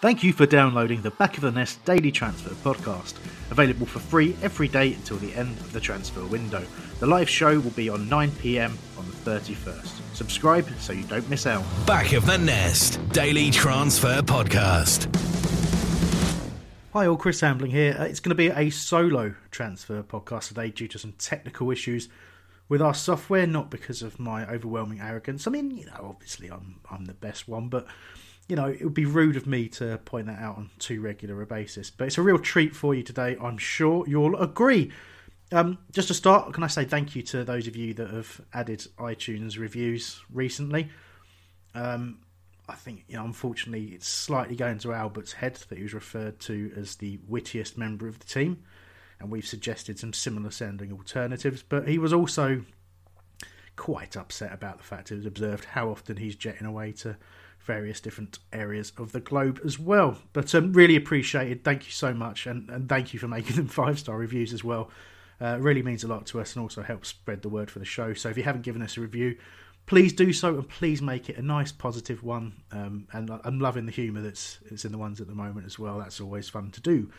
Thank you for downloading the Back of the Nest Daily Transfer podcast, available for free every day until the end of the transfer window. The live show will be on 9 pm on the 31st. Subscribe so you don't miss out. Back of the Nest Daily Transfer Podcast. Hi, all. Chris Hambling here. Uh, it's going to be a solo transfer podcast today due to some technical issues with our software, not because of my overwhelming arrogance. I mean, you know, obviously I'm I'm the best one, but you know, it would be rude of me to point that out on too regular a basis. But it's a real treat for you today. I'm sure you'll agree. Um, just to start, can I say thank you to those of you that have added iTunes reviews recently? Um, I think, you know, unfortunately, it's slightly going to Albert's head that he was referred to as the wittiest member of the team, and we've suggested some similar sounding alternatives. But he was also quite upset about the fact it was observed how often he's jetting away to various different areas of the globe as well. But um, really appreciated. Thank you so much, and, and thank you for making them five star reviews as well. Uh, really means a lot to us and also helps spread the word for the show. So if you haven't given us a review, please do so and please make it a nice positive one. Um, and I'm loving the humour that's, that's in the ones at the moment as well. That's always fun to do.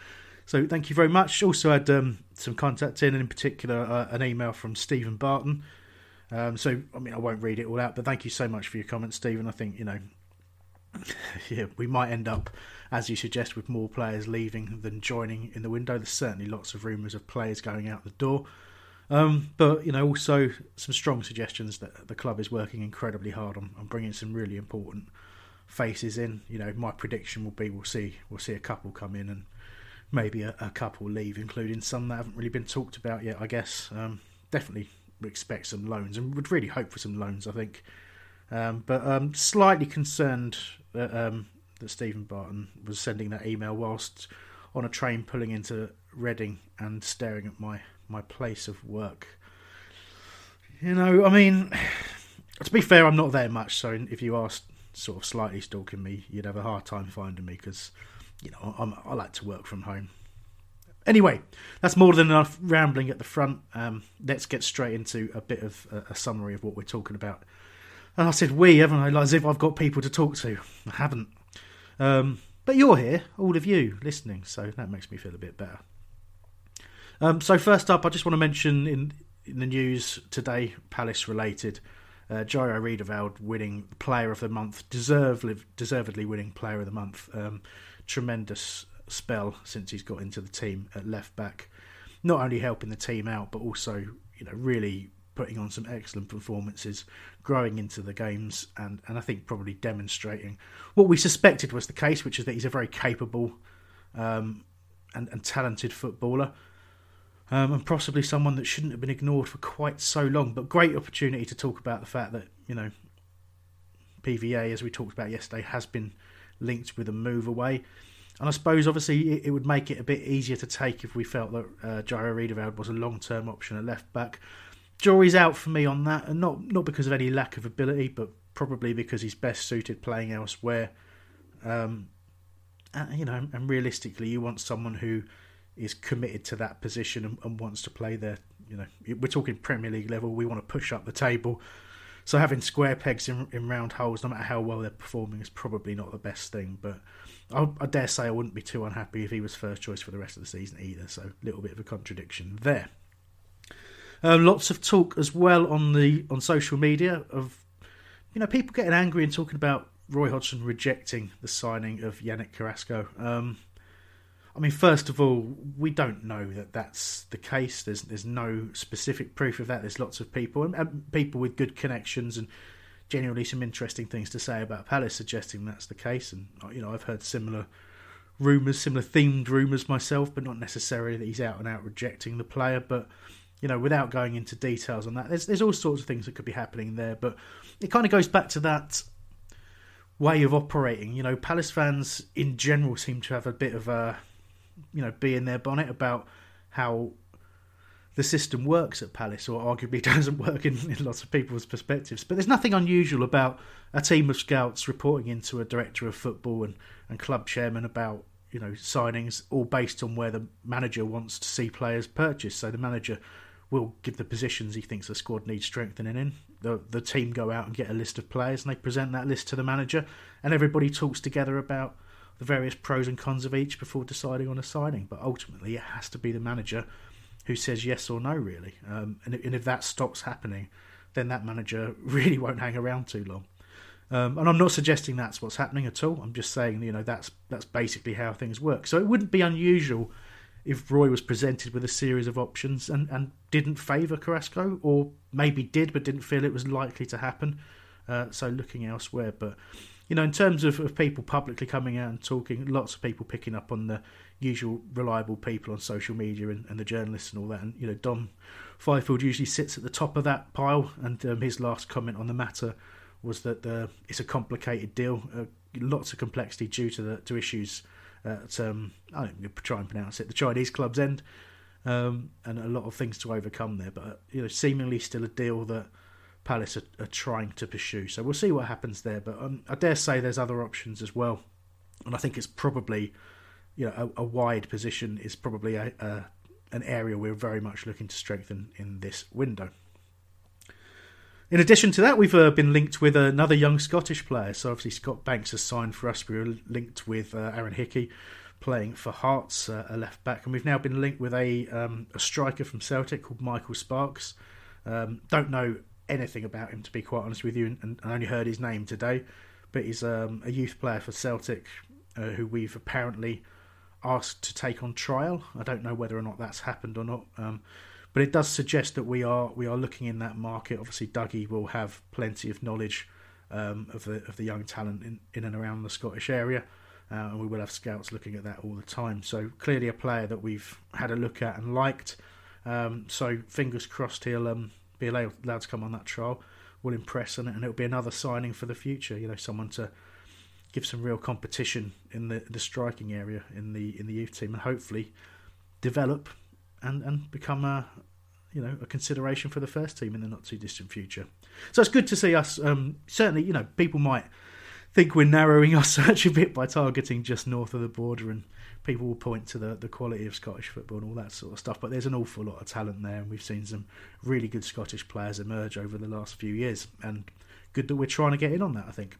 So thank you very much. Also had um, some contact in, and in particular uh, an email from Stephen Barton. Um, so I mean I won't read it all out, but thank you so much for your comments, Stephen. I think you know yeah, we might end up, as you suggest, with more players leaving than joining in the window. There's certainly lots of rumours of players going out the door. Um, but you know, also some strong suggestions that the club is working incredibly hard on, on bringing some really important faces in. You know, my prediction will be we'll see we'll see a couple come in and maybe a, a couple leave, including some that haven't really been talked about yet. I guess um, definitely expect some loans and would really hope for some loans. I think, um, but um, slightly concerned that um, that Stephen Barton was sending that email whilst on a train pulling into Reading and staring at my my place of work. You know, I mean, to be fair, I'm not there much. So if you are sort of slightly stalking me, you'd have a hard time finding me because you know I'm, i like to work from home. Anyway, that's more than enough rambling at the front. Um, let's get straight into a bit of a, a summary of what we're talking about and I said, we, haven't I? Like, as if I've got people to talk to. I haven't. Um, but you're here, all of you, listening, so that makes me feel a bit better. Um, so, first up, I just want to mention in, in the news today, Palace related, uh, Jairo Riedewald winning Player of the Month, deservedly, deservedly winning Player of the Month. Um, tremendous spell since he's got into the team at left back. Not only helping the team out, but also, you know, really putting on some excellent performances, growing into the games, and, and I think probably demonstrating what we suspected was the case, which is that he's a very capable um, and, and talented footballer. Um, and possibly someone that shouldn't have been ignored for quite so long. But great opportunity to talk about the fact that, you know, PVA, as we talked about yesterday, has been linked with a move away. And I suppose, obviously, it, would make it a bit easier to take if we felt that uh, Jairo Riedewald was a long term option at left back jury's out for me on that, and not not because of any lack of ability, but probably because he's best suited playing elsewhere. Um, and, you know, and realistically, you want someone who is committed to that position and, and, wants to play there. You know, we're talking Premier League level. We want to push up the table. So having square pegs in, in round holes, no matter how well they're performing, is probably not the best thing. But I, I dare say I wouldn't be too unhappy if he was first choice for the rest of the season either. So a little bit of a contradiction there. Um, lots of talk as well on the on social media of you know people getting angry and talking about Roy Hodgson rejecting the signing of Yannick Carrasco. Um, I mean, first of all, we don't know that that's the case. There's there's no specific proof of that. There's lots of people and, and people with good connections and genuinely some interesting things to say about Palace, suggesting that's the case. And you know, I've heard similar rumours, similar themed rumours myself, but not necessarily that he's out and out rejecting the player. But you know, without going into details on that, there's there's all sorts of things that could bee happening there. But it kind of goes back to that way of operating. You know, Palace fans in general seem to have a bit of a, you know, be in their bonnet about how the system works at Palace, or arguably doesn't work in, in lots of people's perspectives. But there's nothing unusual about a team of scouts reporting into a director of football and, and club chairman about you know signings, all based on where the manager wants to see players purchased. So the manager will give the positions he thinks the squad needs strengthening in. The the team go out and get a list of players and they present that list to the manager and everybody talks together about the various pros and cons of each before deciding on a signing. But ultimately it has to be the manager who says yes or no really. Um, and, and if that stops happening, then that manager really won't hang around too long. Um, and I'm not suggesting that's what's happening at all. I'm just saying, you know, that's that's basically how things work. So it wouldn't be unusual if Roy was presented with a series of options and, and didn't favour Carrasco, or maybe did but didn't feel it was likely to happen, uh, so looking elsewhere. But you know, in terms of, of people publicly coming out and talking, lots of people picking up on the usual reliable people on social media and, and the journalists and all that. And you know, Dom Fifield usually sits at the top of that pile, and um, his last comment on the matter was that uh, it's a complicated deal, uh, lots of complexity due to the to issues at um, I don't try and pronounce it the Chinese club's end, um, and a lot of things to overcome there. But you know, seemingly still a deal that Palace are, are trying to pursue. So we'll see what happens there. But um, I dare say there's other options as well, and I think it's probably you know a, a wide position is probably a, a, an area we're very much looking to strengthen in this window. In addition to that, we've uh, been linked with another young Scottish player. So obviously Scott Banks has signed for us. We were linked with uh, Aaron Hickey playing for Hearts, uh, a left back, and we've now been linked with a um, a striker from Celtic called Michael Sparks. Um, don't know anything about him to be quite honest with you, and, and only heard his name today. But he's um, a youth player for Celtic uh, who we've apparently asked to take on trial. I don't know whether or not that's happened or not. Um, but it does suggest that we are we are looking in that market. Obviously, Dougie will have plenty of knowledge um, of the of the young talent in, in and around the Scottish area, uh, and we will have scouts looking at that all the time. So clearly, a player that we've had a look at and liked. Um, so fingers crossed he'll um, be allowed, allowed to come on that trial. Will impress and, and it'll be another signing for the future. You know, someone to give some real competition in the the striking area in the in the youth team, and hopefully develop and and become a you know a consideration for the first team in the not too distant future. So it's good to see us. Um, certainly, you know, people might think we're narrowing our search a bit by targeting just north of the border, and people will point to the the quality of Scottish football and all that sort of stuff. But there's an awful lot of talent there, and we've seen some really good Scottish players emerge over the last few years, and good that we're trying to get in on that. I think.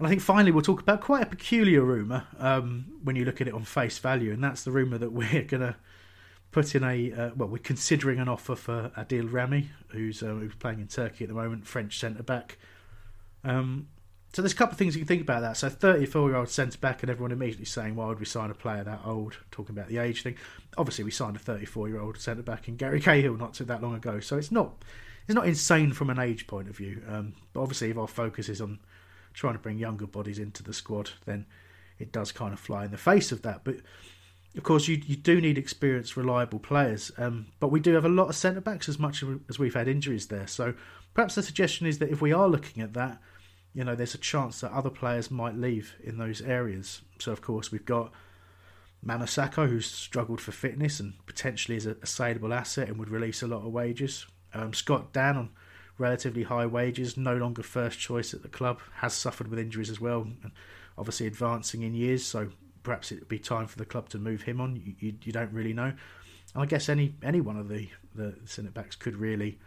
And I think finally we'll talk about quite a peculiar rumour um, when you look at it on face value, and that's the rumour that we're going to put in a uh, well, we're considering an offer for Adil Rami, who's uh, who's playing in Turkey at the moment, French centre back. Um, so there's a couple of things you can think about that. So 34 year old centre back, and everyone immediately saying, why would we sign a player that old? Talking about the age thing. Obviously, we signed a 34 year old centre back in Gary Cahill not too that long ago, so it's not it's not insane from an age point of view. Um, but obviously, if our focus is on trying to bring younger bodies into the squad, then it does kind of fly in the face of that. But of course, you you do need experienced, reliable players. Um, but we do have a lot of centre backs as much as we've had injuries there. So perhaps the suggestion is that if we are looking at that, you know, there's a chance that other players might leave in those areas. So of course, we've got Mana Sakho, who's struggled for fitness and potentially is a, a saleable asset and would release a lot of wages. Um, Scott Dann on relatively high wages, no longer first choice at the club, has suffered with injuries as well, and obviously advancing in years, so perhaps it would be time for the club to move him on. You, you, you don't really know. And I guess any any one of the the centre backs could really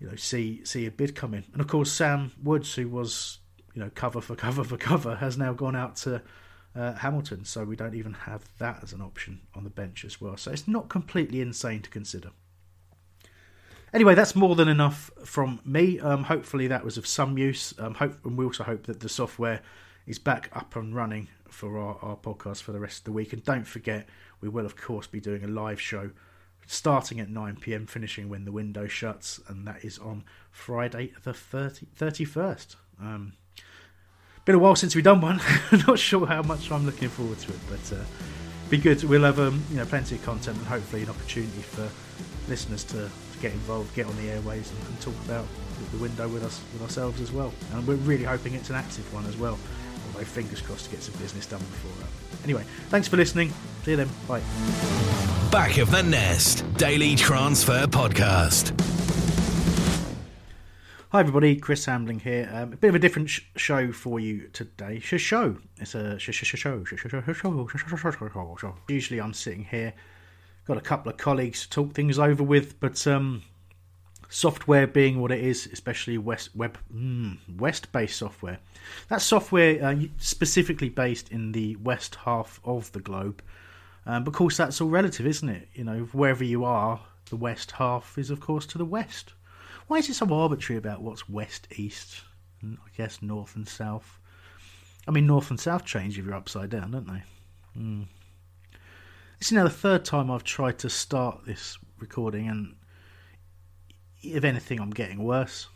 you know, see see a bid come in. And of course, Sam Woods, who was you know cover for cover for cover, has now gone out to uh, Hamilton, so we don't even have that as an option on the bench as well. So it's not completely insane to consider. Anyway, that's more than enough from me. Um, hopefully, that was of some use. Um, hope, and we also hope that the software is back up and running for our, our podcast for the rest of the week. And don't forget, we will, of course, be doing a live show starting at 9 pm, finishing when the window shuts, and that is on Friday the 30, 31st. Um, been a while since we've done one. Not sure how much I'm looking forward to it, but uh, be good. We'll have um, you know plenty of content and hopefully an opportunity for listeners to, to get involved, get on the airways, and, and talk about the window with us with ourselves as well. And we're really hoping it's an active one as well. Although fingers crossed to get some business done before that. Anyway, thanks for listening. See you then. Bye. Back of the Nest Daily Transfer Podcast. Hi everybody, Chris Hambling here. Um, a bit of a different sh- show for you today. Sh- show. It's a sh- sh- sh- show. Sh- sh- sh- show. Sh- show. Usually I'm sitting here, got a couple of colleagues to talk things over with, but um, software being what it is, especially West web mm, West-based software. That software uh, specifically based in the west half of the globe. Um, but of course, that's all relative, isn't it? You know, wherever you are, the west half is of course to the west. Why is it so arbitrary about what's west, east, and I guess north and south? I mean, north and south change if you're upside down, don't they? Mm. It's now the third time I've tried to start this recording, and if anything, I'm getting worse.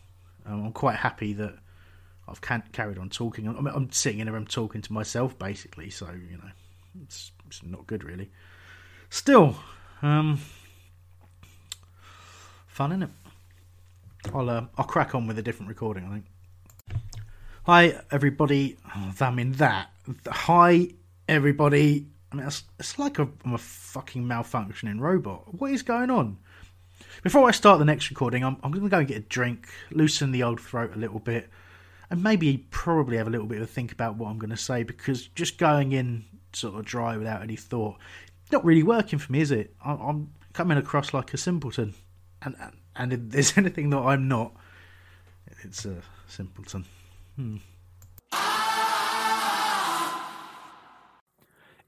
Um, I'm quite happy that I've can- carried on talking. I'm, I'm sitting in a room talking to myself, basically, so, you know, it's, it's not good, really. Still, um, fun, isn't it? I'll uh, I'll crack on with a different recording. I think. Hi everybody. Oh, I that. Hi everybody. I mean it's, it's like a, I'm a fucking malfunctioning robot. What is going on? Before I start the next recording, I'm, I'm going to go and get a drink, loosen the old throat a little bit, and maybe probably have a little bit of a think about what I'm going to say because just going in sort of dry without any thought, not really working for me, is it? I'm, I'm coming across like a simpleton, and, and if there's anything that I'm not, it's a simpleton. Hmm.